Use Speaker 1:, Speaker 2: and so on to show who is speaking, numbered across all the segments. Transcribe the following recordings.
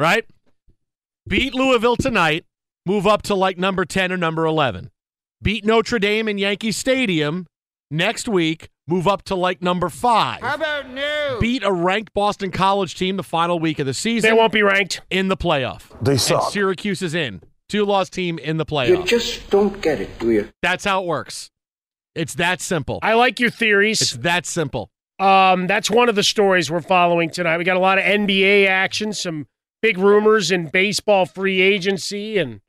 Speaker 1: right? Beat Louisville tonight, move up to like number 10 or number 11. Beat Notre Dame in Yankee Stadium next week, move up to like number five.
Speaker 2: How about new?
Speaker 1: Beat a ranked Boston College team the final week of the season.
Speaker 2: They won't be ranked
Speaker 1: in the playoff.
Speaker 3: They suck.
Speaker 1: And Syracuse is in two loss team in the playoff.
Speaker 4: You just don't get it, do you?
Speaker 1: That's how it works. It's that simple.
Speaker 2: I like your theories.
Speaker 1: It's that simple.
Speaker 2: Um, that's one of the stories we're following tonight. We got a lot of NBA action, some big rumors in baseball free agency and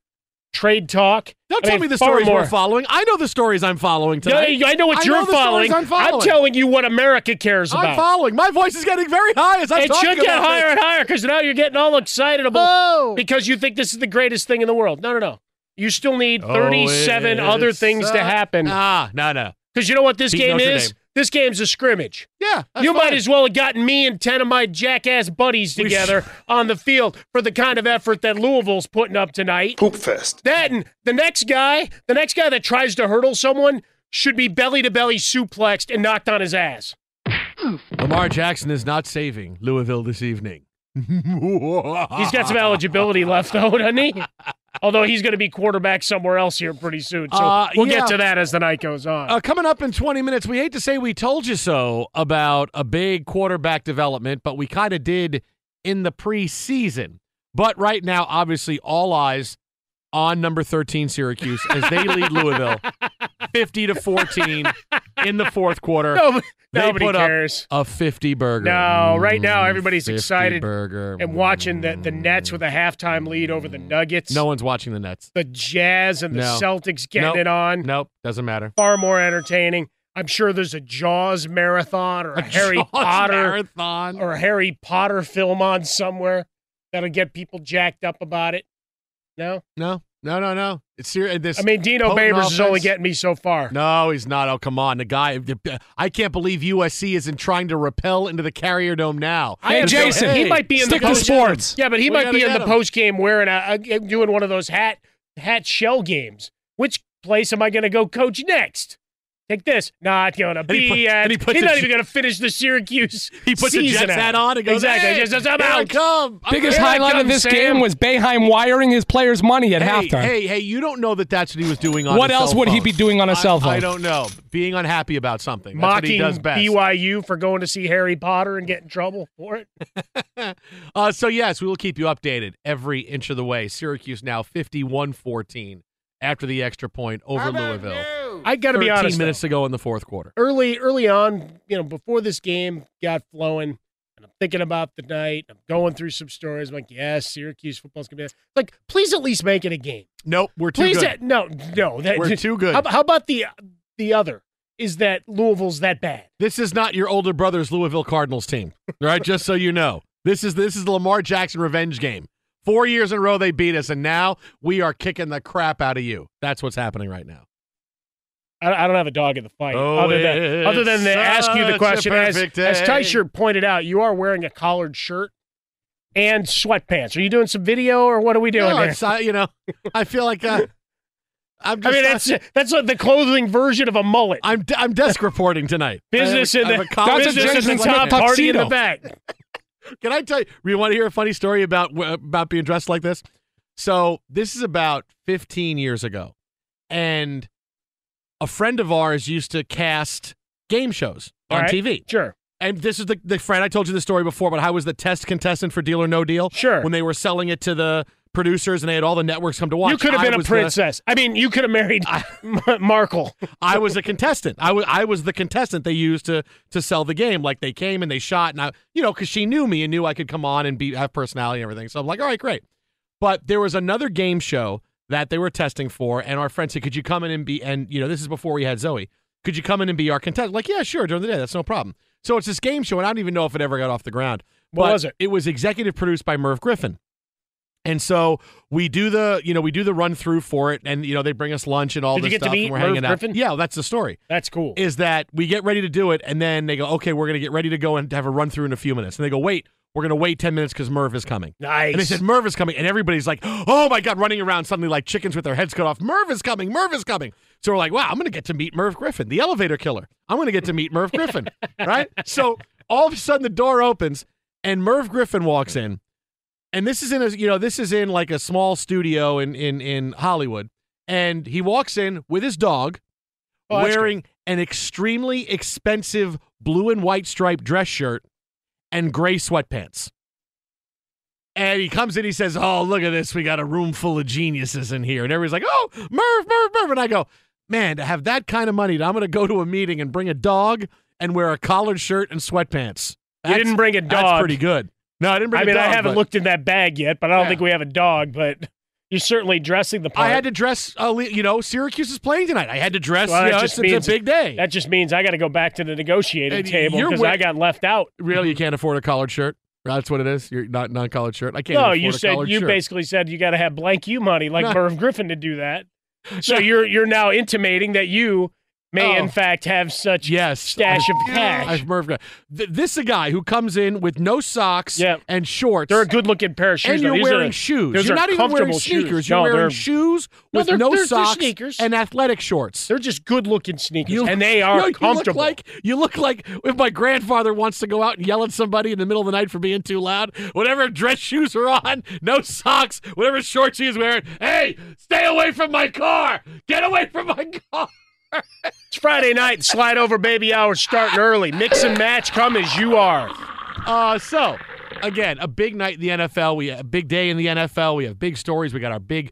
Speaker 2: trade talk.
Speaker 1: Don't I tell mean, me the stories more. we're following. I know the stories I'm following tonight.
Speaker 2: No, I know what
Speaker 1: I
Speaker 2: you're
Speaker 1: know
Speaker 2: following.
Speaker 1: I'm following.
Speaker 2: I'm telling you what America cares about.
Speaker 1: I'm following. My voice is getting very high as I'm
Speaker 2: it
Speaker 1: talking
Speaker 2: should get higher
Speaker 1: this.
Speaker 2: and higher because now you're getting all excited about
Speaker 1: oh.
Speaker 2: because you think this is the greatest thing in the world. No, no, no. You still need 37
Speaker 1: oh,
Speaker 2: other things
Speaker 1: uh,
Speaker 2: to happen.
Speaker 1: Ah, no, no.
Speaker 2: Because you know what this
Speaker 1: Beat
Speaker 2: game
Speaker 1: Notre
Speaker 2: is?
Speaker 1: Dame.
Speaker 2: This game's a scrimmage.
Speaker 1: Yeah,
Speaker 2: you
Speaker 1: fine.
Speaker 2: might as well have gotten me and 10 of my jackass buddies together on the field for the kind of effort that Louisville's putting up tonight.
Speaker 3: Poop fest.
Speaker 2: That and the next guy, the next guy that tries to hurdle someone should be belly to belly suplexed and knocked on his ass.
Speaker 1: Lamar Jackson is not saving Louisville this evening.
Speaker 2: He's got some eligibility left, though, doesn't he? Although he's going to be quarterback somewhere else here pretty soon. So
Speaker 1: Uh,
Speaker 2: we'll
Speaker 1: yeah.
Speaker 2: get to that as the night goes on.
Speaker 1: Uh, coming up in 20 minutes, we hate to say we told you so about a big quarterback development, but we kind of did in the preseason. But right now, obviously, all eyes on number 13 Syracuse as they lead Louisville 50 to 14 in the fourth quarter.
Speaker 2: Nobody,
Speaker 1: They
Speaker 2: nobody cares.
Speaker 1: a 50 burger.
Speaker 2: No, right now
Speaker 1: Mm,
Speaker 2: everybody's
Speaker 1: 50
Speaker 2: excited
Speaker 1: burger.
Speaker 2: and watching the, the Nets with a halftime lead over the Nuggets.
Speaker 1: No one's watching the Nets.
Speaker 2: The Jazz and the
Speaker 1: No.
Speaker 2: Celtics getting
Speaker 1: Nope.
Speaker 2: it on.
Speaker 1: Nope, doesn't matter.
Speaker 2: Far more entertaining. I'm sure there's a Jaws marathon or a, Harry
Speaker 1: Jaws
Speaker 2: Potter
Speaker 1: marathon.
Speaker 2: or a Harry Potter film on somewhere that'll get people jacked up about it. No,
Speaker 1: No, no, no, no. It's serious. Uh, this
Speaker 2: I mean Dino
Speaker 1: potent
Speaker 2: Babers is only getting me so far.
Speaker 1: No, he's not. Oh, come on. The guy, uh, I can't believe USC isn't trying to repel into the Carrier Dome now.
Speaker 2: I am-
Speaker 1: Hey,
Speaker 2: he might be in
Speaker 3: stick
Speaker 2: the
Speaker 3: to
Speaker 2: post-
Speaker 3: sports.
Speaker 2: Yeah, but he
Speaker 1: We
Speaker 2: might be in the
Speaker 1: him.
Speaker 2: post game wearing a, a doing one of those hat hat shell games. Which place am I going to go coach next? Take this. Not going to
Speaker 1: he
Speaker 2: be.
Speaker 1: put-
Speaker 2: at,
Speaker 1: and he
Speaker 2: he's not
Speaker 1: J-
Speaker 2: even going to finish the Syracuse.
Speaker 1: He puts a
Speaker 2: season
Speaker 1: Jets
Speaker 2: out.
Speaker 1: hat on and goes,
Speaker 2: exactly.
Speaker 1: Hey,
Speaker 2: Just, I'm
Speaker 1: here I
Speaker 2: out.
Speaker 1: come.
Speaker 3: Biggest
Speaker 2: Here
Speaker 3: highlight
Speaker 2: come,
Speaker 3: of this
Speaker 2: Sam.
Speaker 3: game was Boeheim wiring his players money at
Speaker 1: Hey,
Speaker 3: halftime.
Speaker 1: hey, hey! You don't know that that's what he was doing on.
Speaker 3: What
Speaker 1: his
Speaker 3: else
Speaker 1: cell
Speaker 3: would he be doing on a
Speaker 1: I-
Speaker 3: cell phone?
Speaker 1: I don't know. Being unhappy about something. That's what he
Speaker 2: Mocking
Speaker 1: does best.
Speaker 2: BYU for going to see Harry Potter and get in trouble for it.
Speaker 1: uh, so yes, we will keep you updated every inch of the way. Syracuse now 51-14 after the extra point over Louisville.
Speaker 2: I got to be
Speaker 1: 13
Speaker 2: honest.
Speaker 1: minutes to go in the fourth quarter.
Speaker 2: early early on, you know, before this game got flowing, and I'm thinking about the night. I'm going through some stories. I'm like, yes, Syracuse football's gonna be like. Please at least make it a game.
Speaker 1: Nope, we're too
Speaker 2: Please,
Speaker 1: good.
Speaker 2: no, no, that,
Speaker 1: We're too good.
Speaker 2: How, how about the the other? Is that Louisville's that bad?
Speaker 1: This is not your older brother's Louisville Cardinals team, all right? Just so you know, this is this is the Lamar Jackson revenge game. Four years in a row they beat us, and now we are kicking the crap out of you. That's what's happening right now.
Speaker 2: I, I don't have a dog in the fight.
Speaker 1: Oh,
Speaker 2: other than other than to ask you the question, as as. Tysher pointed out, you are wearing a collared shirt and sweatpants. Are you doing some video or what are we doing
Speaker 1: No,
Speaker 2: there?
Speaker 1: uh, you know, I feel like uh, I'm
Speaker 2: I mean, that's that's like the clothing version of a mullet.
Speaker 1: I'm I'm desk reporting tonight.
Speaker 2: Business in the
Speaker 1: I have a collar-
Speaker 3: That's a
Speaker 2: business in the top, party in the back.
Speaker 1: Can I tell you? You want to hear a funny story about about being dressed like this? So this is about 15 years ago, and a friend of ours used to cast game shows
Speaker 2: All
Speaker 1: on
Speaker 2: right,
Speaker 1: TV.
Speaker 2: Sure.
Speaker 1: And this is the the friend I told you the story before, but I was the test contestant for Deal or No Deal.
Speaker 2: Sure.
Speaker 1: When they were selling it to the producers and they had all the networks come to watch.
Speaker 2: You could have been a
Speaker 1: was the-
Speaker 2: princess. I mean, you could have married Markle.
Speaker 1: I was a contestant. I was I was the contestant they used to to sell the game. Like they came and they shot, and I, you know, because she knew me and knew I could come on and be have personality and everything. So I'm like, all right, great. But there was another game show that they were testing for, and our friend said, "Could you come in and be?" And you know, this is before we had Zoe. Could you come in and be our contestant? Like, yeah, sure, during the day, that's no problem. So it's this game show, and I don't even know if it ever got off the ground.
Speaker 2: What
Speaker 1: But
Speaker 2: was it?
Speaker 1: It was executive produced by Merv Griffin. And so we do the, you know, we do the run through for it, and you know they bring us lunch and all
Speaker 2: Did you
Speaker 1: this
Speaker 2: get to
Speaker 1: stuff,
Speaker 2: meet
Speaker 1: and we're
Speaker 2: Merv
Speaker 1: hanging out.
Speaker 2: Griffin?
Speaker 1: Yeah, that's the story
Speaker 2: That's cool.
Speaker 1: is that we get ready to do it, and then they go, okay, we're going to get ready to go and have a run through in a few minutes. And they go, wait, we're going to wait 10 minutes because Merv is coming.
Speaker 2: Nice.
Speaker 1: And they said, Merv is coming. And everybody's like, oh my God, running around suddenly like chickens with their heads cut off. Merv is coming. Merv is coming. So we're like, wow, I'm going to get to meet Merv Griffin, the elevator killer. I'm going to get to meet Merv Griffin. right? So all of a sudden the door opens and Merv Griffin walks in. And this is in a, you know, this is in like a small studio in in in Hollywood. And he walks in with his dog
Speaker 2: Oh,
Speaker 1: wearing an extremely expensive blue and white striped dress shirt and gray sweatpants. And he comes in, he says, Oh, look at this. We got a room full of geniuses in here. And everybody's like, Oh, Merv, Merv, Merv. And I go, Man, to have that kind of money, I'm going to go to a meeting and bring a dog and wear a collared shirt and sweatpants.
Speaker 2: You didn't bring a dog.
Speaker 1: That's pretty good. No, I didn't bring
Speaker 2: I
Speaker 1: a
Speaker 2: mean,
Speaker 1: dog.
Speaker 2: I haven't
Speaker 1: but
Speaker 2: looked in that bag yet, but I don't
Speaker 1: Yeah.
Speaker 2: think we have a dog. But you're certainly dressing the part.
Speaker 1: I had to dress, uh, you know, Syracuse is playing tonight. I had to dress.
Speaker 2: Well,
Speaker 1: you know,
Speaker 2: just means-
Speaker 1: a big day.
Speaker 2: That just means I got to go back to the negotiating
Speaker 1: And
Speaker 2: table because
Speaker 1: wa-
Speaker 2: I got left out.
Speaker 1: Really, you can't afford a collared shirt? That's what it is. You're not non collared shirt. I can't.
Speaker 2: No, you said you
Speaker 1: shirt.
Speaker 2: basically said you got to have blank you money like
Speaker 1: No.
Speaker 2: Merv Griffin to do that. So you're you're now intimating that you may
Speaker 1: Oh.
Speaker 2: in fact have such
Speaker 1: Yes,
Speaker 2: stash
Speaker 1: I-
Speaker 2: of cash.
Speaker 1: This is a guy who comes in with no socks
Speaker 2: Yeah.
Speaker 1: and shorts.
Speaker 2: They're a good looking pair of shoes.
Speaker 1: and you're wearing
Speaker 2: are,
Speaker 1: shoes. You're not even wearing sneakers.
Speaker 2: shoes.
Speaker 1: You're
Speaker 2: No,
Speaker 1: wearing
Speaker 2: they're-
Speaker 1: shoes
Speaker 2: No,
Speaker 1: with
Speaker 2: they're-
Speaker 1: no
Speaker 2: they're- they're
Speaker 1: socks
Speaker 2: sneakers.
Speaker 1: and athletic shorts.
Speaker 2: They're just good looking sneakers,
Speaker 1: You-
Speaker 2: and they
Speaker 1: you
Speaker 2: are
Speaker 1: know, you look like you look like if my grandfather wants to go out and yell at somebody in the middle of the night for being too loud. Whatever dress shoes are on, no socks, whatever shorts he is wearing. Hey, stay away from my car! Get away from my car!
Speaker 2: It's Friday night. Slide over baby hours starting early. Mix and match. Come as you are.
Speaker 1: Uh, so again, a big night in the NFL. We a big day in the NFL. We have big stories. We got our big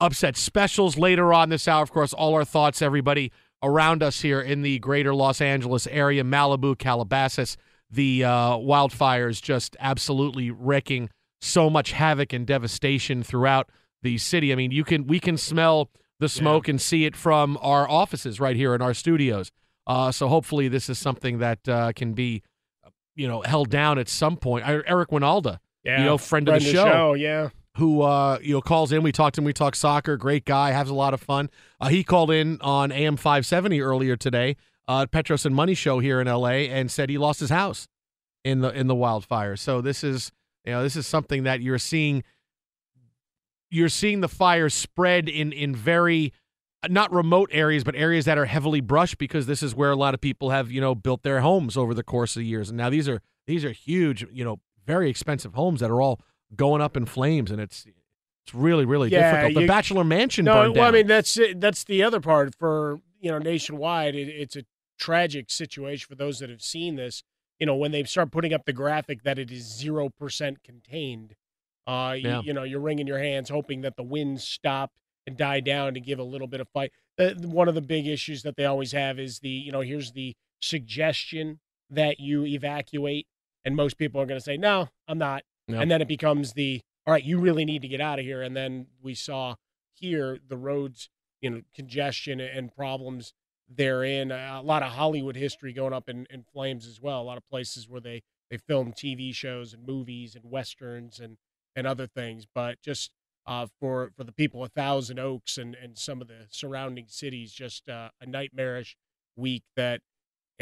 Speaker 1: upset specials later on this hour. Of course, all our thoughts, everybody around us here in the greater Los Angeles area, Malibu, Calabasas. The uh, wildfires just absolutely wrecking so much havoc and devastation throughout the city. I mean, you can we can smell the smoke and see it from our offices right here in our studios. Uh, so hopefully, this is something that uh, can be you know, held down at some point. I- Eric Wynalda,
Speaker 2: Yeah,
Speaker 1: you know, friend, of the show,
Speaker 2: Yeah.
Speaker 1: who uh, you know calls in. We talked to him. We talk soccer. Great guy, has a lot of fun. Uh, he called in on AM 570 earlier today, uh, Petros and Money Show here in LA, and said he lost his house in the in the wildfire. So this is you know this is something that you're seeing. You're seeing the fires spread in in very not remote areas, but areas that are heavily brushed because this is where a lot of people have you know built their homes over the course of the years. And now these are these are huge, you know, very expensive homes that are all going up in flames, and it's it's really really
Speaker 2: Yeah,
Speaker 1: difficult. The
Speaker 2: you-
Speaker 1: Bachelor Mansion
Speaker 2: No, well, I mean that's it- that's the other part for you know nationwide. It, it's a tragic situation for those that have seen this. You know, when they start putting up the graphic that it is zero percent contained, uh, you,
Speaker 1: Yeah.
Speaker 2: you know, you're wringing your hands hoping that the winds stop and die down to give a little bit of fight. The, one of the big issues that they always have is the you know here's the suggestion that you evacuate, and most people are going to say no, I'm not,
Speaker 1: Yep.
Speaker 2: and then it becomes the all right, you really need to get out of here, and then we saw here the roads, you know, congestion and problems therein. A lot of Hollywood history going up in, in flames as well. A lot of places where they they film TV shows and movies and westerns and and other things. But just uh, for for the people of Thousand Oaks and and some of the surrounding cities, just uh, a nightmarish week that.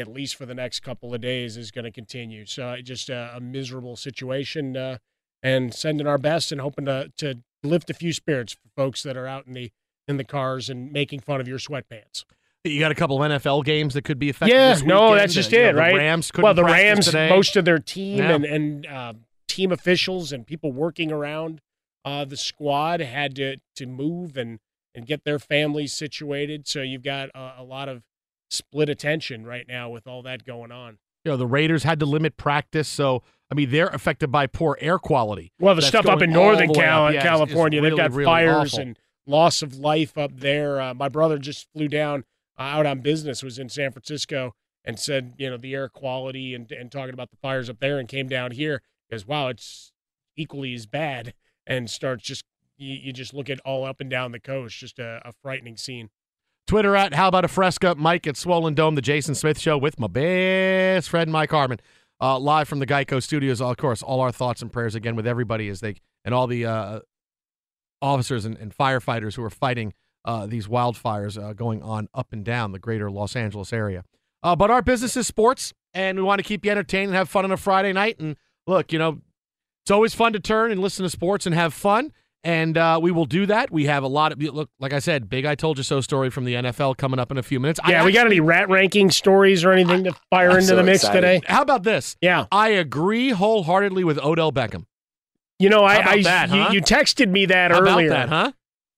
Speaker 2: At least for the next couple of days, is going to continue. So, uh, just a, a miserable situation, uh, and sending our best and hoping to to lift a few spirits for folks that are out in the in the cars and making fun of your sweatpants.
Speaker 1: you got a couple of NFL games that could be affected.
Speaker 2: Yeah, no, that's just
Speaker 1: Uh, you know,
Speaker 2: it, right?
Speaker 1: Rams
Speaker 2: well, the Rams,
Speaker 1: today.
Speaker 2: most of their team
Speaker 1: Yeah.
Speaker 2: and and uh, team officials and people working around uh, the squad had to to move and and get their families situated. So you've got a, a lot of split attention right now with all that going on.
Speaker 1: you know the Raiders had to limit practice, so I mean they're affected by poor air quality.
Speaker 2: Well, the
Speaker 1: That's
Speaker 2: stuff up in Northern Cal-.
Speaker 1: Yeah,
Speaker 2: California, they've got
Speaker 1: really
Speaker 2: fires
Speaker 1: awful.
Speaker 2: and loss of life up there. Uh, my brother just flew down uh, out on business, was in San Francisco, and said, you know, the air quality and and talking about the fires up there, and came down here because wow, it's equally as bad, and starts just you, you just look at all up and down the coast, just a, a frightening scene.
Speaker 1: Twitter at How About a Fresca, Mike at Swollen Dome, The Jason Smith Show with my best friend Mike Harmon. Uh, live from the Geico studios, of course, all our thoughts and prayers again with everybody as they and all the uh, officers and, and firefighters who are fighting uh, these wildfires uh, going on up and down the greater Los Angeles area. Uh, but our business is sports, and we want to keep you entertained and have fun on a Friday night. And look, you know, it's always fun to turn and listen to sports and have fun. And uh, we will do that. We have a lot of look, like I said, big "I told you so" story from the NFL coming up in a few minutes. I
Speaker 2: Yeah, we got any rat ranking stories or anything to fire into the mix today?
Speaker 1: How about this?
Speaker 2: Yeah,
Speaker 1: I agree wholeheartedly with Odell Beckham.
Speaker 2: You know, I, I
Speaker 1: that,
Speaker 2: you,
Speaker 1: huh?
Speaker 2: you texted me that
Speaker 1: How
Speaker 2: earlier.
Speaker 1: about that, huh?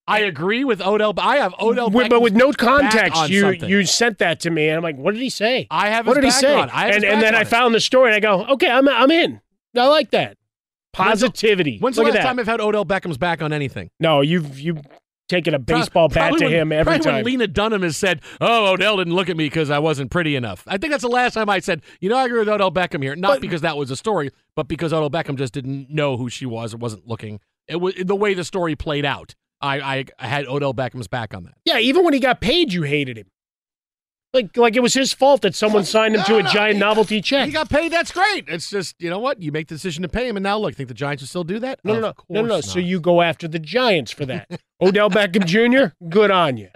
Speaker 1: I agree with Odell. I have Odell,
Speaker 2: With- but with no context, you
Speaker 1: something.
Speaker 2: you sent that to me, and I'm like, what did he say?
Speaker 1: I have
Speaker 2: what
Speaker 1: his
Speaker 2: did he say?
Speaker 1: on. I have
Speaker 2: and and then
Speaker 1: on
Speaker 2: I
Speaker 1: it.
Speaker 2: found the story, and I go, okay, I'm I'm in. I like that positivity.
Speaker 1: When's
Speaker 2: Look
Speaker 1: the last time I've had Odell Beckham's back on anything?
Speaker 2: no, you've you taken a baseball bat to
Speaker 1: when-
Speaker 2: him every time.
Speaker 1: When Lena Dunham has said, "Oh, Odell didn't look at me because I wasn't pretty enough." I think that's the last time I said, "You know, I agree with Odell Beckham here." Not because that was a story, but because Odell Beckham just didn't know who she was or wasn't looking. It was the way the story played out. I, I, I had Odell Beckham's back on that.
Speaker 2: yeah, even when he got paid, you hated him. Like like it was his fault that someone signed him to a giant novelty check.
Speaker 1: He got paid. That's great. It's just you know what you make the decision to pay him, and now look, think the Giants will still do that?
Speaker 2: No, no, no, no, no, no. So you go after the Giants for that. Odell Beckham Jr. Good on you.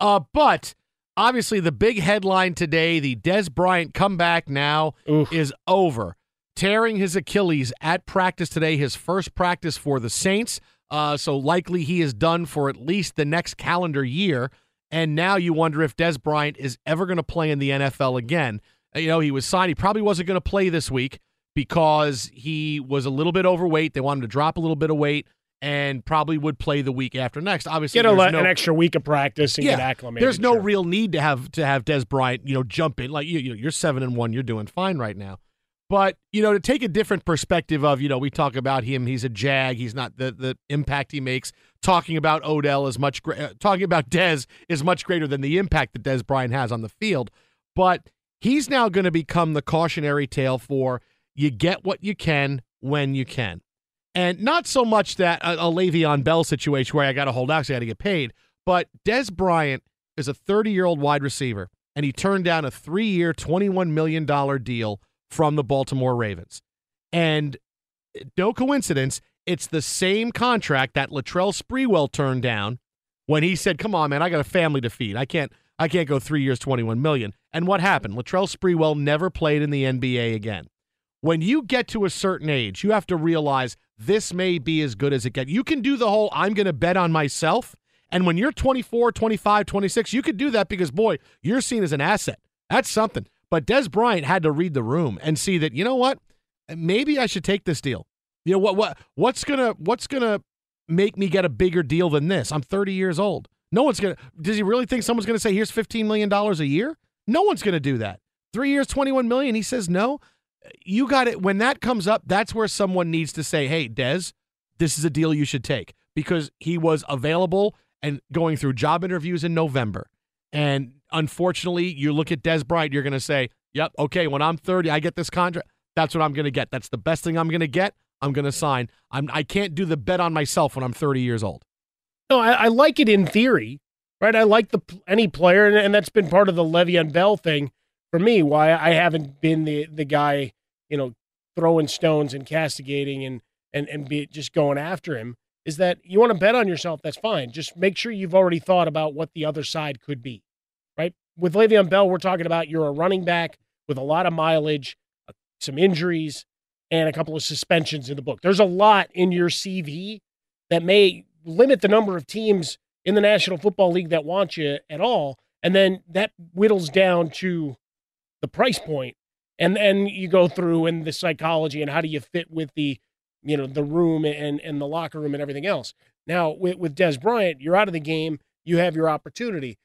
Speaker 1: Uh, but obviously the big headline today, the Dez Bryant comeback now
Speaker 2: Oof.
Speaker 1: is over. Tearing his Achilles at practice today, his first practice for the Saints. Uh, so likely he is done for at least the next calendar year. And now you wonder if Dez Bryant is ever going to play in the NFL again. You know, he was signed. He probably wasn't going to play this week because he was a little bit overweight. They wanted him to drop a little bit of weight and probably would play the week after next. Obviously,
Speaker 2: Get a,
Speaker 1: no-
Speaker 2: an extra week of practice and get acclimated.
Speaker 1: there's no
Speaker 2: sure.
Speaker 1: real need to have to have Dez Bryant, you know, jump in like you. you you're seven and one. You're doing fine right now. But you know, to take a different perspective of you know, we talk about him. He's a jag. He's not the the impact he makes. Talking about Odell is much uh, talking about Dez is much greater than the impact that Dez Bryant has on the field. But he's now going to become the cautionary tale for you get what you can when you can. And not so much that a, a Le'Veon Bell situation where I got to hold out so I got to get paid, but Dez Bryant is a 30 year old wide receiver, and he turned down a three year, $21 million deal from the Baltimore Ravens. And no coincidence, it's the same contract that Latrell Sprewell turned down when he said, "Come on, man, I got a family to feed. I can't, I can't go three years, twenty-one million. And what happened? Latrell Sprewell never played in the NBA again. When you get to a certain age, you have to realize this may be as good as it gets. You can do the whole "I'm going to bet on myself," and when you're 24, 25, 26, you could do that because boy, you're seen as an asset. That's something. But Dez Bryant had to read the room and see that you know what, maybe I should take this deal. You know what what what's gonna what's gonna make me get a bigger deal than this? I'm 30 years old. No one's gonna. Does he really think someone's gonna say here's 15 million dollars a year? No one's gonna do that. Three years, 21 million. He says no. You got it. When that comes up, that's where someone needs to say, "Hey, Dez, this is a deal you should take," because he was available and going through job interviews in November. And unfortunately, you look at Dez Bryant, you're going to say, "Yep, okay, when I'm 30, I get this contract. That's what I'm going to get. That's the best thing I'm going to get. I'm going to sign. I'm I can't do the bet on myself when I'm 30 years old."
Speaker 2: No, I, I like it in theory, right? I like the any player, and, and that's been part of the Le'Veon Bell thing for me. Why I haven't been the the guy, you know, throwing stones and castigating and and and be just going after him is that you want to bet on yourself. That's fine. Just make sure you've already thought about what the other side could be, right? With Le'Veon Bell, we're talking about you're a running back with a lot of mileage, uh, some injuries, and a couple of suspensions in the book. There's a lot in your CV that may limit the number of teams in the National Football League that want you at all. And then that whittles down to the price point. And then you go through and the psychology and how do you fit with the, you know, the room and, and the locker room and everything else. Now with, with Dez Bryant, you're out of the game. You have your opportunity.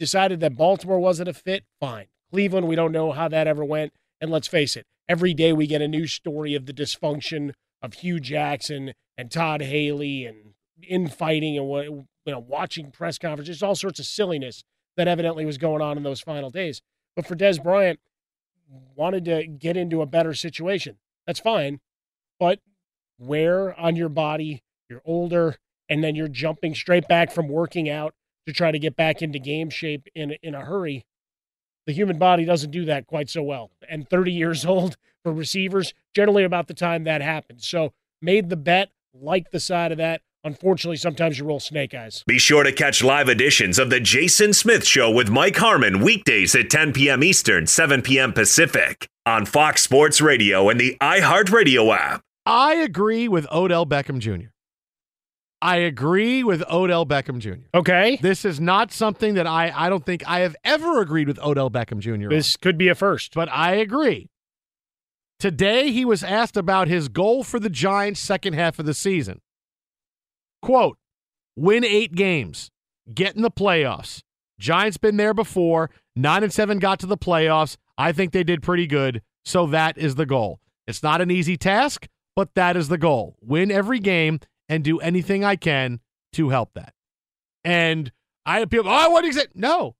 Speaker 2: Decided that Baltimore wasn't a fit. Fine. Cleveland, we don't know how that ever went. And let's face it, every day we get a new story of the dysfunction of Hue Jackson and Todd Haley and infighting and you know, watching press conferences, all sorts of silliness that evidently was going on in those final days. But for Dez Bryant, wanted to get into a better situation. That's fine. But wear on your body, you're older, and then you're jumping straight back from working out to try to get back into game shape in in a hurry. The human body doesn't do that quite so well. And 30 years old for receivers, generally about the time that happens. So made the bet, like the side of that. Unfortunately, sometimes you roll snake eyes.
Speaker 5: Be sure to catch live editions of The Jason Smith Show with Mike Harmon weekdays at 10 p.m. Eastern, 7 p.m. Pacific on Fox Sports Radio and the iHeartRadio app.
Speaker 1: I agree with Odell Beckham Jr. I agree with Odell Beckham Jr.
Speaker 2: Okay.
Speaker 1: This is not something that I I don't think I have ever agreed with Odell Beckham Jr. on.
Speaker 2: This could be a first.
Speaker 1: But I agree. Today he was asked about his goal for the Giants second half of the season. Quote, win eight games, get in the playoffs. Giants been there before. Nine and seven got to the playoffs. I think they did pretty good. So that is the goal. It's not an easy task, but that is the goal. Win every game and do anything I can to help that. And I people, oh, what is it? No,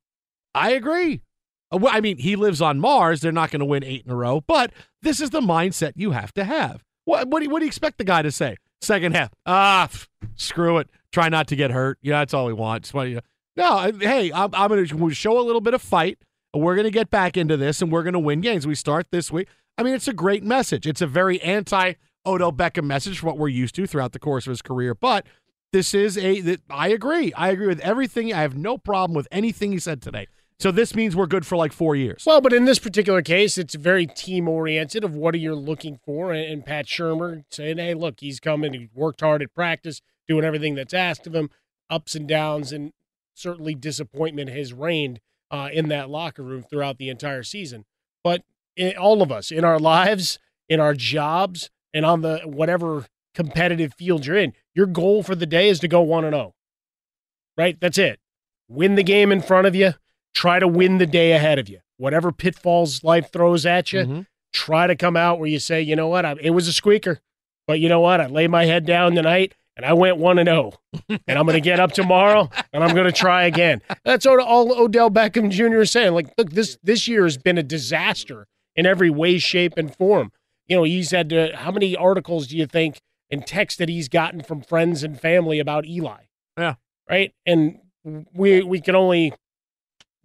Speaker 1: I agree. Uh, I mean, he lives on Mars. They're not going to win eight in a row, but this is the mindset you have to have. What, what, do, you, what do you expect the guy to say? Second half, ah, pff, screw it. Try not to get hurt. Yeah, that's all he wants. No, hey, I'm, I'm going to show a little bit of fight. We're going to get back into this, and we're going to win games. We start this week. I mean, it's a great message. It's a very anti Odell Beckham message for what we're used to throughout the course of his career. But this is a. I agree. I agree with everything. I have no problem with anything he said today. So this means we're good for like four years.
Speaker 2: Well, but in this particular case, it's very team oriented of what are you looking for. And, Pat Shurmur saying, hey, look, he's coming. He worked hard at practice, doing everything that's asked of him, ups and downs, and certainly disappointment has reigned uh, in that locker room throughout the entire season. But in, all of us in our lives, in our jobs, and on the whatever competitive field you're in, your goal for the day is to go 1 and 0. Right? That's it. Win the game in front of you, try to win the day ahead of you. Whatever pitfalls life throws at you,
Speaker 1: Mm-hmm.
Speaker 2: try to come out where you say, you know what, I, it was a squeaker, but you know what, I laid my head down tonight and I went one and zero, and I'm going to get up tomorrow and I'm going to try again. That's all, all Odell Beckham Jr. is saying. Like, look, this this year has been a disaster in every way, shape, and form. You know, he's had to, how many articles do you think and texts that he's gotten from friends and family about Eli?
Speaker 1: Yeah.
Speaker 2: Right, and we we can only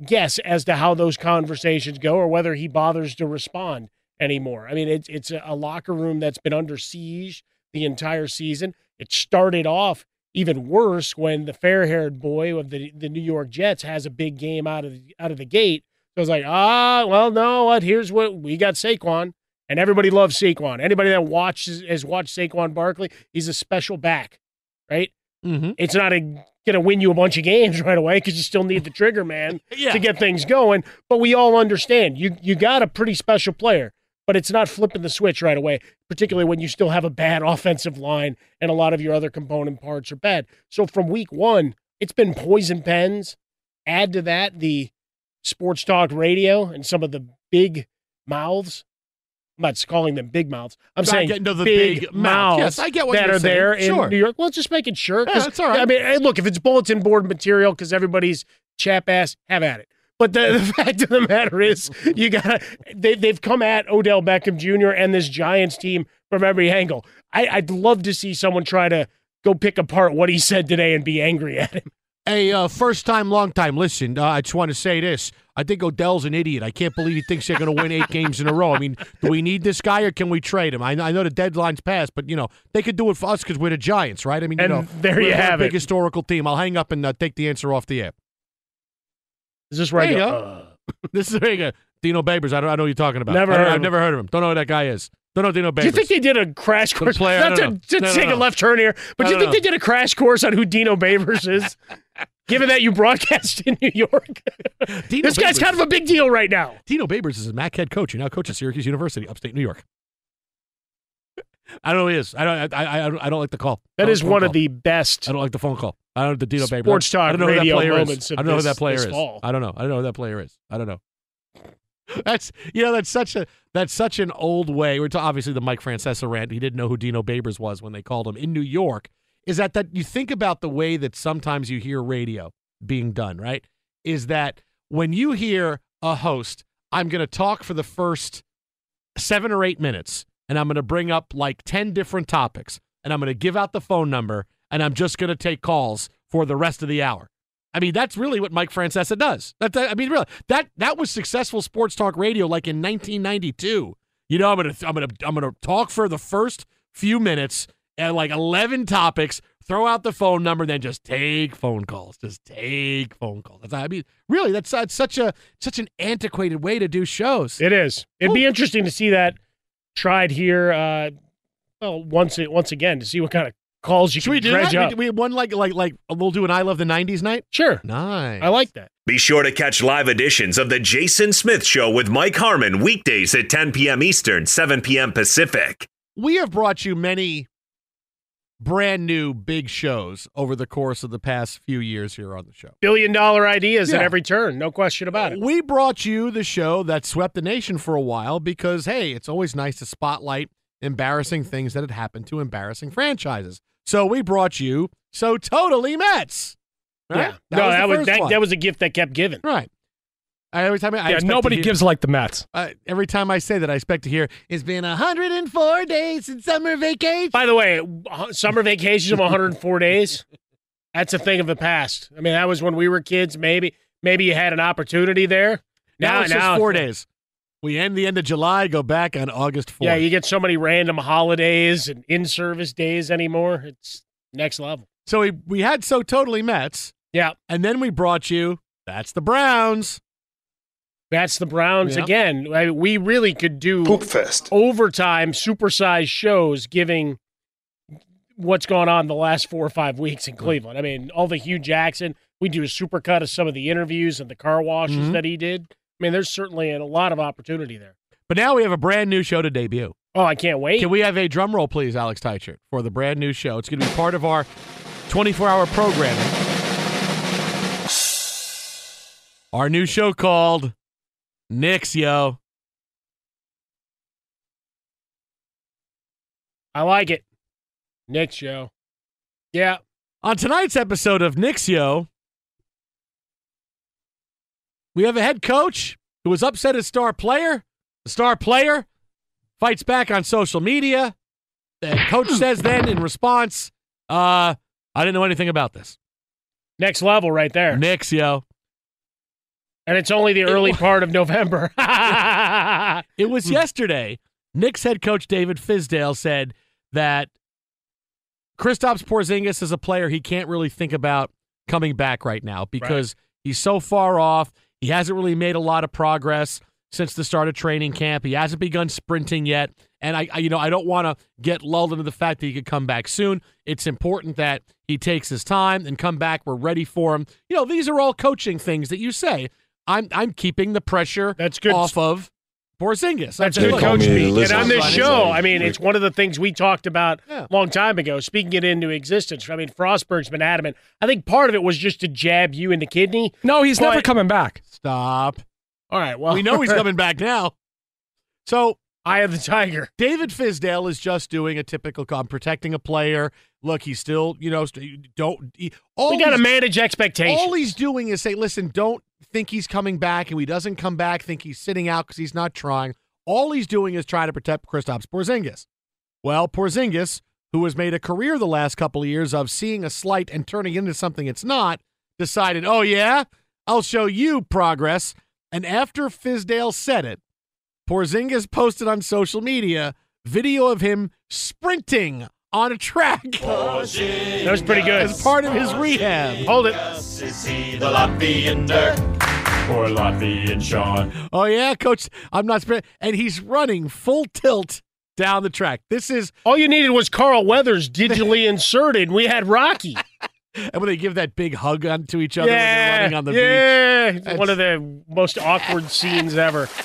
Speaker 2: guess as to how those conversations go or whether he bothers to respond anymore. I mean, it's it's a locker room that's been under siege the entire season. It started off even worse when the fair-haired boy of the the New York Jets has a big game out of the, out of the gate. So was like, ah, well, no, what? Here's what we got: Saquon, and everybody loves Saquon. Anybody that watches has watched Saquon Barkley, he's a special back, right?
Speaker 1: Mm-hmm.
Speaker 2: It's not gonna win you a bunch of games right away because you still need the trigger man
Speaker 1: Yeah.
Speaker 2: to get things going. But we all understand you you got a pretty special player, but it's not flipping the switch right away, particularly when you still have a bad offensive line and a lot of your other component parts are bad. So from week one, it's been poison pens. Add to that the sports talk radio and some of the big mouths. I'm not calling them big mouths. I'm saying
Speaker 1: get- no, the
Speaker 2: big,
Speaker 1: big mouths. Yes, I get what
Speaker 2: that
Speaker 1: you're
Speaker 2: are
Speaker 1: saying.
Speaker 2: there in
Speaker 1: Sure.
Speaker 2: New York. Well, just making sure.
Speaker 1: Yeah, that's all right.
Speaker 2: I mean, hey, look, if it's bulletin board material because everybody's chap ass, have at it. But the, the fact of the matter is, you got they, they've come at Odell Beckham Jr. and this Giants team from every angle. I, I'd love to see someone try to go pick apart what he said today and be angry at him.
Speaker 1: Hey, uh, first time, long time. Listen, uh, I just want to say this. I think Odell's an idiot. I can't believe he thinks they're going to win eight games in a row. I mean, do we need this guy or can we trade him? I, I know the deadline's passed, but you know they could do it for us because we're the Giants, right? I mean, you
Speaker 2: And
Speaker 1: know,
Speaker 2: there you have
Speaker 1: a big
Speaker 2: it.
Speaker 1: historical team. I'll hang up and uh, take the answer off the air.
Speaker 2: Is this right? I
Speaker 1: There you
Speaker 2: go?
Speaker 1: go. This is there you go. Dino Babers. I don't, I know what you're talking about.
Speaker 2: Never heard of
Speaker 1: I've never heard of him. Don't know who that guy is. Don't know Dino Babers.
Speaker 2: Do you think they did a crash course?
Speaker 1: player,
Speaker 2: Not to, to
Speaker 1: No, no,
Speaker 2: take
Speaker 1: no.
Speaker 2: a left turn here, but do you think they did a crash course on who Dino Babers is? Given that you broadcast in New York, this guy's
Speaker 1: Babers-
Speaker 2: kind of a big deal right now.
Speaker 1: Dino Babers is a MAC head coach. He now coaches Syracuse University, upstate New York. I don't know who he is. I don't. I, I, I don't- like the call.
Speaker 2: That is
Speaker 1: like
Speaker 2: one
Speaker 1: phone
Speaker 2: of the best.
Speaker 1: I don't like the phone call. I don't know the Dino Babers.
Speaker 2: Sports talk
Speaker 1: I don't know who that
Speaker 2: radio
Speaker 1: player
Speaker 2: moments
Speaker 1: is. I don't know who that player is.
Speaker 2: fall.
Speaker 1: I don't know. I don't know who that player is. I don't know. That's you know that's such a that's such an old way. We're to, obviously the Mike Francesa rant. He didn't know who Dino Babers was when they called him in New York. Is that that you think about the way that sometimes you hear radio being done, right? Is that when you hear a host, I'm going to talk for the first seven or eight minutes, and I'm going to bring up like 10 different topics, and I'm going to give out the phone number, and I'm just going to take calls for the rest of the hour. I mean, that's really what Mike Francesa does. I mean, really, that that was successful sports talk radio like in 1992. You know, I'm gonna I'm gonna I'm gonna talk for the first few minutes and like 11 topics. Throw out the phone number, then just take phone calls. Just take phone calls. That's, I mean, really, that's, that's such a such an antiquated way to do shows.
Speaker 2: It is. It'd be interesting to see that tried here. Uh, well, once it once again to see what kind of calls you
Speaker 1: Should
Speaker 2: can
Speaker 1: we do
Speaker 2: dredge
Speaker 1: that?
Speaker 2: up.
Speaker 1: We, we one like like like we'll do an I love the '90s night.
Speaker 2: Sure,
Speaker 1: nice.
Speaker 2: I like that.
Speaker 5: Be sure to catch live editions of The Jason Smith Show with Mike Harmon weekdays at 10 p.m. Eastern, 7 p.m. Pacific.
Speaker 1: We have brought you many brand new big shows over the course of the past few years here on the show.
Speaker 2: Billion dollar ideas at every turn, no question about it.
Speaker 1: We brought you the show that swept the nation for a while because, hey, it's always nice to spotlight embarrassing things that had happened to embarrassing franchises. So we brought you So Totally Mets. Right?
Speaker 2: Yeah, no,
Speaker 1: was
Speaker 2: that was that, that was a gift that kept giving.
Speaker 1: right. I, every time I, I
Speaker 3: Yeah, nobody
Speaker 1: hear-
Speaker 3: gives like the Mets.
Speaker 1: Uh, every time I say that, I expect to hear it's been 104 days since summer vacation.
Speaker 2: By the way, uh, summer vacations of 104 days. That's a thing of the past. I mean, that was when we were kids. Maybe, maybe you had an opportunity there.
Speaker 1: Now,
Speaker 2: Now,
Speaker 1: it's
Speaker 2: now
Speaker 1: just four days. We end the end of July, go back on August 4th.
Speaker 2: Yeah, you get so many random holidays and in-service days anymore. It's next level.
Speaker 1: so we, we had So Totally Mets,
Speaker 2: Yeah,
Speaker 1: and then we brought you That's the Browns.
Speaker 2: That's the Browns
Speaker 1: Yeah.
Speaker 2: again. I mean, we really could do
Speaker 4: Poop fest.
Speaker 2: overtime, supersized shows giving what's gone on the last four or five weeks in Cleveland. I mean, all the Hue Jackson. We do a supercut of some of the interviews and the car washes
Speaker 1: Mhm.
Speaker 2: that he did. I mean, there's certainly a lot of opportunity there.
Speaker 1: But now we have a brand new show to debut.
Speaker 2: Oh, I can't wait.
Speaker 1: Can we have a drum roll, please, Alex Teichert, for the brand new show? It's going to be part of our 24 hour programming. Our new show called Knicks, yo.
Speaker 2: I like it. Next show. Yeah.
Speaker 1: On tonight's episode of Knicks, yo, we have a head coach who was upset his star player. The star player fights back on social media. The coach says then in response, uh, I didn't know anything about this.
Speaker 2: Next level right there.
Speaker 1: Knicks, yo.
Speaker 2: And it's only the early part of November.
Speaker 1: It was yesterday. Knicks head coach David Fizdale said that Kristaps Porzingis is a player he can't really think about coming back right now because he's so far off. He hasn't really made a lot of progress since the start of training camp. He hasn't begun sprinting yet, and I, I you know, I don't want to get lulled into the fact that he could come back soon. It's important that he takes his time and come back. We're ready for him. You know, these are all coaching things that you say. I'm I'm keeping the pressure
Speaker 2: That's good.
Speaker 1: off of Porzingis.
Speaker 2: That's
Speaker 1: I'm
Speaker 2: good coach
Speaker 4: me
Speaker 2: speak. And on this show. I mean, it's one of the things we talked about
Speaker 1: Yeah.
Speaker 2: a long time ago, speaking it into existence. I mean, Frostberg's been adamant. I think part of it was just to jab you in the kidney.
Speaker 3: No, he's never coming back.
Speaker 1: Stop.
Speaker 2: All right, well,
Speaker 1: we know he's coming back now. So
Speaker 2: Eye of the tiger.
Speaker 1: David Fizdale is just doing a typical I'm protecting a player. Look, he's still, you know, st- don't. He, all
Speaker 2: We got to manage expectations.
Speaker 1: All he's doing is say, listen, don't think he's coming back, and he doesn't come back, think he's sitting out because he's not trying. All he's doing is trying to protect Kristaps Porzingis. Well, Porzingis, who has made a career the last couple of years of seeing a slight and turning into something it's not, decided, oh yeah, I'll show you progress. And after Fizdale said it, Porzingis posted on social media video of him sprinting on a track
Speaker 2: that was pretty good.
Speaker 1: as part of his rehab.
Speaker 2: Hold it.
Speaker 6: Is he the Latvian Dirk or Latvian Sean?
Speaker 1: Oh yeah, coach. I'm not sprinting, and he's running full tilt down the track. This is,
Speaker 2: All you needed was Carl Weathers digitally inserted. We had Rocky.
Speaker 1: and when they give that big hug on to each other when they're
Speaker 2: yeah,
Speaker 1: running on the beach.
Speaker 2: yeah. One of the most awkward scenes ever.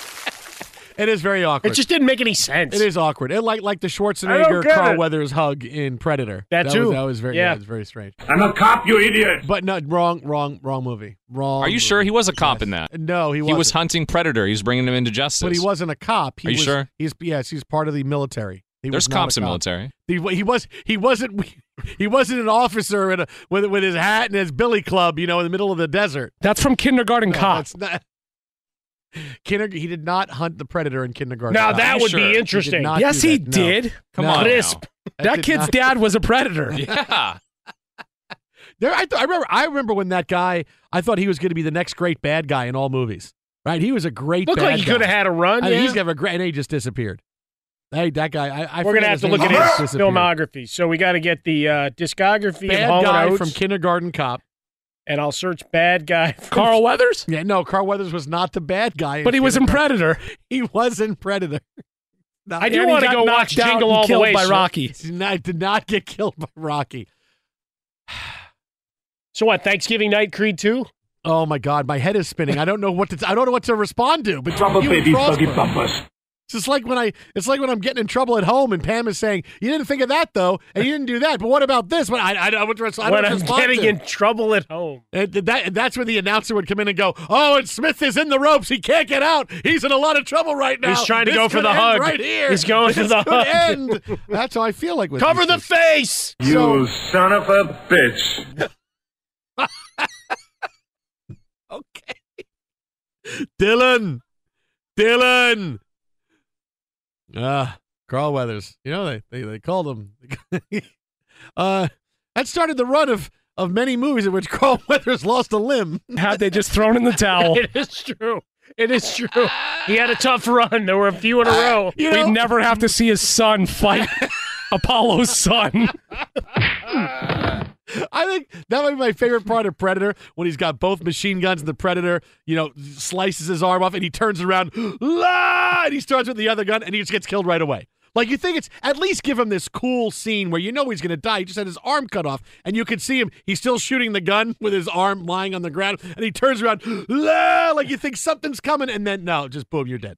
Speaker 1: It is very awkward.
Speaker 2: It just didn't make any sense.
Speaker 1: it is awkward. It like like the
Speaker 2: I
Speaker 1: Schwarzenegger Carl
Speaker 2: it.
Speaker 1: Weathers hug in Predator.
Speaker 2: That
Speaker 1: was,
Speaker 2: too.
Speaker 1: that was very yeah.
Speaker 2: Yeah.
Speaker 1: it was very strange.
Speaker 4: I'm a cop, you idiot.
Speaker 1: But no, wrong, wrong, wrong movie. Wrong.
Speaker 7: Are you
Speaker 1: movie.
Speaker 7: sure he was a cop in that?
Speaker 1: No, he
Speaker 7: He
Speaker 1: wasn't.
Speaker 7: He was hunting Predator. He was bringing him into justice.
Speaker 1: but he wasn't a cop. He
Speaker 7: Are you
Speaker 1: was,
Speaker 7: sure?
Speaker 1: He's yes, he's part of the military. He
Speaker 7: There's
Speaker 1: was not a
Speaker 7: cops in military.
Speaker 1: He, he was he wasn't he wasn't an officer in a, with with his hat and his billy club, you know, in the middle of the desert.
Speaker 3: That's from Kindergarten
Speaker 1: No,
Speaker 3: Cop.
Speaker 1: not. Kinder, he did not hunt the predator in kindergarten.
Speaker 2: Now
Speaker 1: Cop.
Speaker 2: that
Speaker 7: you
Speaker 2: would
Speaker 7: sure?
Speaker 2: be
Speaker 7: He did
Speaker 2: interesting.
Speaker 1: not
Speaker 3: yes, he
Speaker 1: that, no.
Speaker 3: did.
Speaker 7: Come
Speaker 1: No.
Speaker 7: on,
Speaker 2: Crisp.
Speaker 7: now.
Speaker 3: That
Speaker 1: did
Speaker 3: kid's
Speaker 1: not-
Speaker 3: dad was a predator.
Speaker 7: Yeah.
Speaker 1: There, I, th- I remember. I remember when that guy. I thought he was going to be the next great bad guy in all movies. Right? He was a great.
Speaker 2: Looked
Speaker 1: bad
Speaker 2: like he could have had a run.
Speaker 1: I mean,
Speaker 2: yeah.
Speaker 1: he's got a great. And he just disappeared. Hey, that guy. I, I
Speaker 2: We're gonna have to look at his filmography. So we got to get the uh, discography
Speaker 1: Bad
Speaker 2: of
Speaker 1: guy
Speaker 2: Oates,
Speaker 1: from Kindergarten Cop.
Speaker 2: And I'll search bad guy. from-
Speaker 3: Carl Weathers?
Speaker 1: Yeah, no, Carl Weathers was not the bad guy.
Speaker 3: But he was in Predator.
Speaker 1: He was in Predator. No,
Speaker 2: I do want to go
Speaker 3: knocked
Speaker 2: watch Jingle
Speaker 3: and
Speaker 2: All the
Speaker 3: killed
Speaker 2: Way.
Speaker 3: by
Speaker 2: so-
Speaker 3: Rocky.
Speaker 1: He did not, did not get killed by Rocky.
Speaker 2: So what? Thanksgiving night, Creed two.
Speaker 1: Oh my God, my head is spinning. I don't know what to. I don't know what to respond to. But
Speaker 4: Drop a
Speaker 1: you and
Speaker 4: baby, buggy bumpers.
Speaker 1: It's just like when I. It's like when I'm getting in trouble at home, and Pam is saying, "You didn't think of that though, and you didn't do that." But what about this? But I, I, I don't. I don't
Speaker 2: when I'm getting
Speaker 1: to.
Speaker 2: in trouble at home.
Speaker 1: And that, that's when the announcer would come in and go, "Oh, and Smith is in the ropes. He can't get out. He's in a lot of trouble right now.
Speaker 2: He's trying to
Speaker 1: This
Speaker 2: go for the
Speaker 1: end
Speaker 2: hug.
Speaker 1: right here.
Speaker 2: He's going for the
Speaker 1: could
Speaker 2: hug.
Speaker 1: end. That's how I feel like with
Speaker 2: Cover the
Speaker 1: things.
Speaker 2: face.
Speaker 4: You son of a bitch.
Speaker 1: Okay. Dillon. Dillon. Ah, Carl Weathers. You know they they, they called him. uh, that started the run of of many movies in which Carl Weathers lost a limb.
Speaker 3: Had they just thrown in the towel.
Speaker 2: It is true. It is true. He had a tough run. There were a few in a row.
Speaker 1: You know,
Speaker 3: We'd never have to see his son fight Apollo's son.
Speaker 1: I think that might be my favorite part of Predator when he's got both machine guns and the Predator, you know, slices his arm off and he turns around, La! and he starts with the other gun and he just gets killed right away. Like you think it's at least give him this cool scene where you know he's going to die. He just had his arm cut off, and you can see him. He's still shooting the gun with his arm lying on the ground, and he turns around, La! like you think something's coming, and then no, just boom, you're dead.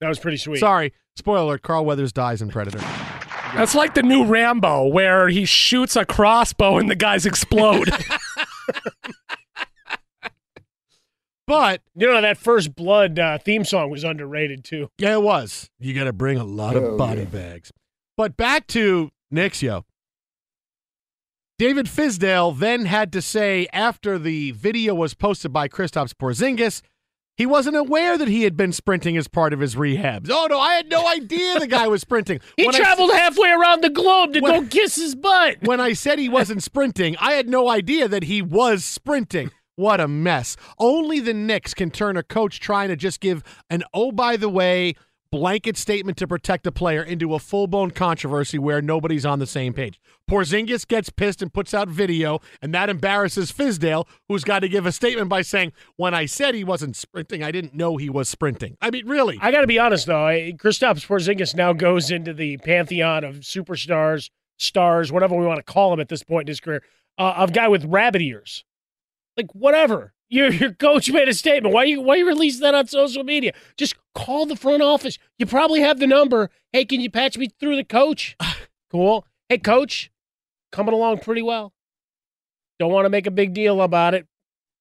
Speaker 2: That was pretty sweet.
Speaker 1: Sorry, spoiler alert: Carl Weathers dies in Predator.
Speaker 3: That's like the new Rambo, where he shoots a crossbow and the guys explode.
Speaker 1: But
Speaker 2: you know that first Blood uh, theme song was underrated too.
Speaker 1: Yeah, it was. You got to bring a lot of body
Speaker 2: yeah.
Speaker 1: bags. But back to Knicks, yo. David Fizdale then had to say after the video was posted by Kristaps Porzingis, he wasn't aware that he had been sprinting as part of his rehab. Oh no, I had no idea the guy was sprinting.
Speaker 2: He
Speaker 1: When I-
Speaker 2: traveled halfway around the globe to
Speaker 1: When-
Speaker 2: go kiss his butt.
Speaker 1: when I said he wasn't sprinting, I had no idea that he was sprinting. What a mess. Only the Knicks can turn a coach trying to just give an oh, by the way, blanket statement to protect a player into a full blown controversy where nobody's on the same page. Porzingis gets pissed and puts out video, and that embarrasses Fizdale, who's got to give a statement by saying, When I said he wasn't sprinting, I didn't know he was sprinting. I mean, really.
Speaker 2: I got to be honest though, Kristaps Porzingis now goes into the pantheon of superstars, stars, whatever we want to call him at this point in his career, uh, of guy with rabbit ears. Like whatever. Your your coach made a statement. Why you why you release that on social media? Just call the front office. You probably have the number. Hey, can you patch me through the coach? cool. Hey, coach, coming along pretty well. Don't want to make a big deal about it.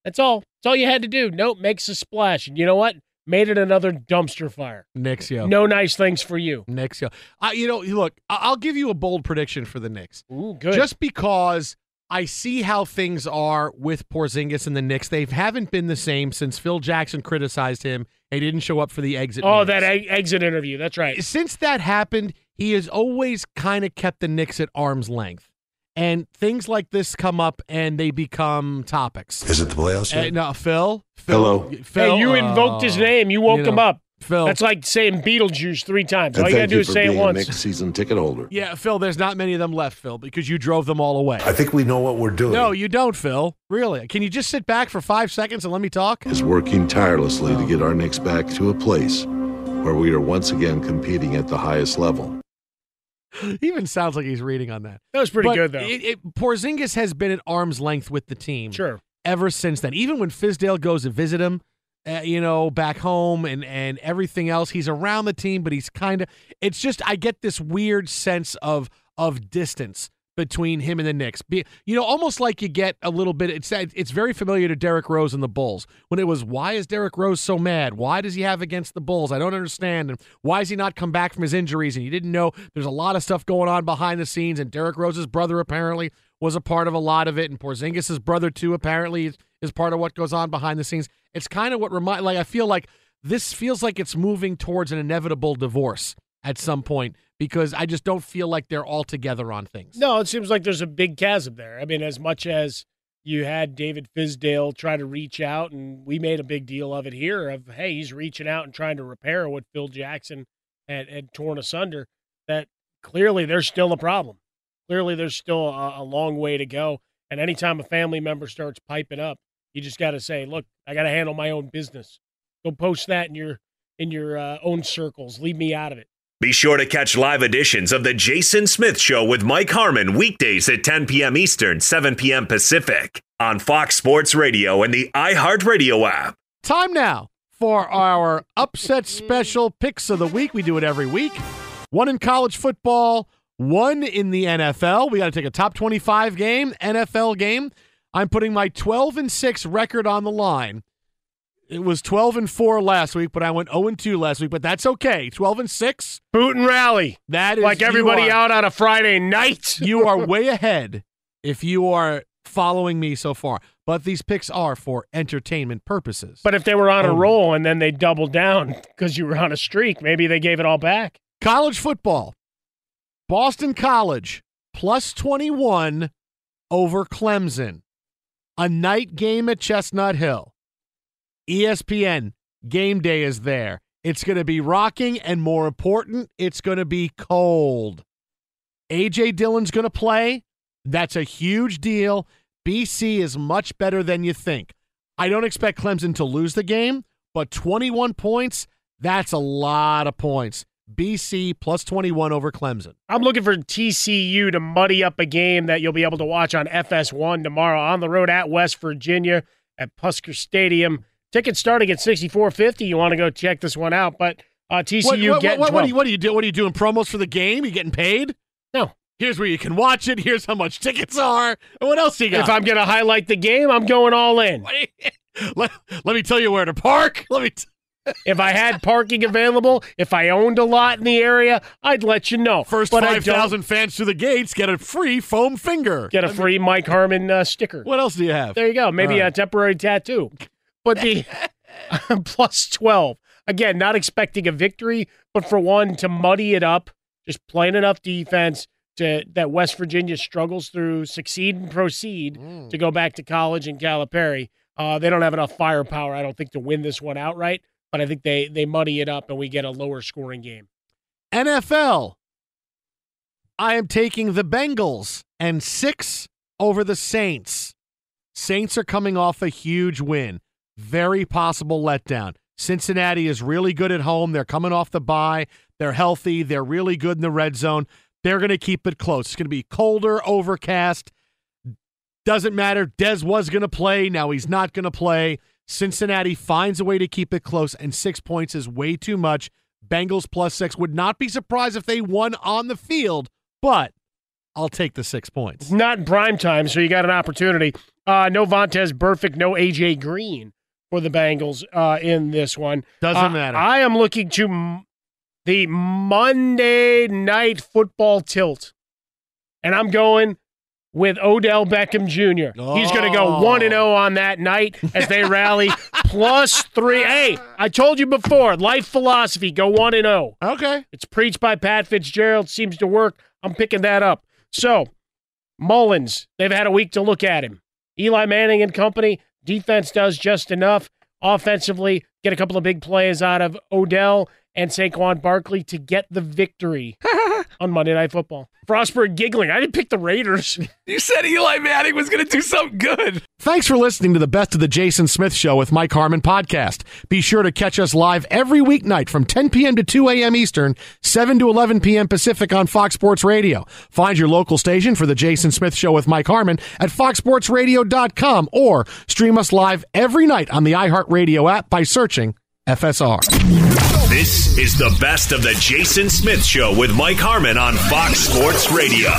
Speaker 2: That's all. That's all you had to do. Nope, makes a splash. And you know what? Made it another dumpster fire.
Speaker 1: Knicks, Nixio.
Speaker 2: No nice things for you.
Speaker 1: Knicks, yeah. I, you know, look, I'll give you a bold prediction for the Knicks.
Speaker 2: Ooh, good.
Speaker 1: Just because I see how things are with Porzingis and the Knicks. They haven't been the same since Phil Jackson criticized him. He didn't show up for the exit.
Speaker 2: Oh,
Speaker 1: meetings.
Speaker 2: that exit interview. That's right.
Speaker 1: Since that happened, he has always kind of kept the Knicks at arm's length. And things like this come up and they become topics.
Speaker 8: Is it the playoffs
Speaker 1: Uh,
Speaker 8: yet?
Speaker 1: no, Phil. Phil
Speaker 8: Hello.
Speaker 1: Phil,
Speaker 2: hey, you invoked his
Speaker 1: uh,
Speaker 2: name. You woke
Speaker 1: you
Speaker 2: him up.
Speaker 1: Phil.
Speaker 2: That's like saying Beetlejuice three times.
Speaker 8: And
Speaker 2: All you got to
Speaker 8: thank
Speaker 2: do is say it
Speaker 8: being a
Speaker 2: once.
Speaker 8: Knicks season ticket holder.
Speaker 1: Yeah, Phil, there's not many of them left, Phil, because you drove them all away.
Speaker 8: I think we know what we're doing.
Speaker 1: No, you don't, Phil. Really? Can you just sit back for five seconds and let me talk?
Speaker 8: Is working tirelessly to get our Knicks back to a place where we are once again competing at the highest level.
Speaker 1: He even sounds like he's reading on that.
Speaker 2: That was pretty
Speaker 1: But
Speaker 2: good, though.
Speaker 1: It, it, Porzingis has been at arm's length with the team.
Speaker 2: Sure.
Speaker 1: Ever since then, even when Fizdale goes to visit him, uh, you know, back home and and everything else, he's around the team, but he's kind of. It's just I get this weird sense of of distance between him and the Knicks. Be, you know, almost like you get a little bit. It's it's very familiar to Derrick Rose and the Bulls when it was why is Derrick Rose so mad? Why does he have against the Bulls? I don't understand. And why has he not come back from his injuries? And you didn't know there's a lot of stuff going on behind the scenes. And Derrick Rose's brother apparently was a part of a lot of it, and Porzingis' brother too apparently is, part of what goes on behind the scenes. It's kind of what remind like I feel like this feels like it's moving towards an inevitable divorce at some point because I just don't feel like they're all together on things.
Speaker 2: No, it seems like there's a big chasm there. I mean, as much as you had David Fizdale try to reach out, and we made a big deal of it here of, hey, he's reaching out and trying to repair what Phil Jackson had, had torn asunder, that clearly there's still a problem. Clearly there's still a, a long way to go. And anytime a family member starts piping up, you just got to say, look, I got to handle my own business. Go post that in your in your uh, own circles. Leave me out of it.
Speaker 5: Be sure to catch live editions of The Jason Smith Show with Mike Harmon weekdays at 10 p.m. Eastern, 7 p.m. Pacific on Fox Sports Radio and the iHeartRadio app.
Speaker 1: Time now for our upset special picks of the week. We do it every week. One in college football, one in the NFL. We got to take a top 25 game, NFL game. I'm putting my 12 and 6 record on the line. It was 12 and 4 last week, but I went 0 and 2 last week, but that's okay. 12 and 6.
Speaker 2: Boot and rally.
Speaker 1: That is
Speaker 2: like everybody
Speaker 1: are-
Speaker 2: out on a Friday night.
Speaker 1: you are way ahead if you are following me so far. But these picks are for entertainment purposes.
Speaker 2: But if they were on a roll and then they doubled down because you were on a streak, maybe they gave it all back.
Speaker 1: College football. Boston College plus 21 over Clemson. A night game at Chestnut Hill. ESPN game day is there. It's going to be rocking, and more important, it's going to be cold. AJ Dillon's going to play. That's a huge deal. BC is much better than you think. I don't expect Clemson to lose the game, but 21 points, that's a lot of points. BC plus 21 over Clemson.
Speaker 2: I'm looking for TCU to muddy up a game that you'll be able to watch on FS1 tomorrow on the road at West Virginia at Puskar Stadium. Tickets starting at 64.50. You want to go check this one out, but uh, TCU
Speaker 1: What, what,
Speaker 2: getting
Speaker 1: what, what,
Speaker 2: 12.
Speaker 1: are you, what are you doing? What are you doing? Promos for the game? You getting paid?
Speaker 2: No.
Speaker 1: Here's where you can watch it. Here's how much tickets are. And what else you got?
Speaker 2: If I'm going to highlight the game, I'm going all in.
Speaker 1: let, let me tell you where to park. Let me. T-
Speaker 2: if I had parking available, if I owned a lot in the area, I'd let you know.
Speaker 1: First
Speaker 2: But I
Speaker 1: five
Speaker 2: don't.
Speaker 1: thousand fans to the gates get a free foam finger.
Speaker 2: Get a free Mike Harmon uh, sticker.
Speaker 1: What else do you have?
Speaker 2: There you go. Maybe
Speaker 1: right.
Speaker 2: a temporary tattoo. But the plus 12. Again, not expecting a victory, but for one, to muddy it up, just playing enough defense to that West Virginia struggles through, succeed and proceed
Speaker 1: Mm.
Speaker 2: to go back to college in Calipari. Uh, they don't have enough firepower, I don't think, to win this one outright, but I think they, they muddy it up and we get a lower scoring game.
Speaker 1: NFL. I am taking the Bengals and six over the Saints. Saints are coming off a huge win. Very possible letdown. Cincinnati is really good at home. They're coming off the bye. They're healthy. They're really good in the red zone. They're going to keep it close. It's going to be colder, overcast. Doesn't matter. Dez was going to play. Now he's not going to play. Cincinnati finds a way to keep it close, and six points is way too much. Bengals plus six. Would not be surprised if they won on the field, but I'll take the six points.
Speaker 2: It's not in prime time, so you got an opportunity. Uh, no Vontaze Burfict, no AJ Green for the Bengals uh, in this one.
Speaker 1: Doesn't
Speaker 2: Uh,
Speaker 1: matter.
Speaker 2: I am looking to m- the Monday night football tilt, and I'm going with Odell Beckham Jr. He's going to go
Speaker 1: Oh.
Speaker 2: one and zero on that night as they rally plus three. Hey, I told you before, life philosophy: go one and zero.
Speaker 1: Okay.
Speaker 2: It's preached by Pat Fitzgerald. Seems to work. I'm picking that up. So, Mullens, they've had a week to look at him. Eli Manning and company, defense does just enough. Offensively, get a couple of big plays out of Odell and Saquon Barkley to get the victory on Monday Night Football. Frostberg giggling. I didn't pick the Raiders.
Speaker 9: You said Eli Manning was going to do something good.
Speaker 1: Thanks for listening to the Best of the Jason Smith Show with Mike Harmon podcast. Be sure to catch us live every weeknight from 10 p.m. to 2 a.m. Eastern, 7 to 11 p.m. Pacific on Fox Sports Radio. Find your local station for the Jason Smith Show with Mike Harmon at foxsportsradio.com or stream us live every night on the iHeartRadio app by searching FSR.
Speaker 5: This is the best of the Jason Smith Show with Mike Harmon on Fox Sports Radio.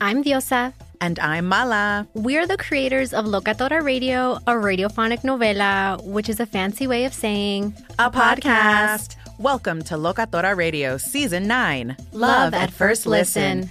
Speaker 10: I'm Diosa.
Speaker 11: And I'm Mala.
Speaker 10: We're the creators of Locatora Radio, a radiophonic novela, which is a fancy way of saying
Speaker 11: A podcast. Welcome to Locatora Radio Season 9
Speaker 10: Love at First Listen.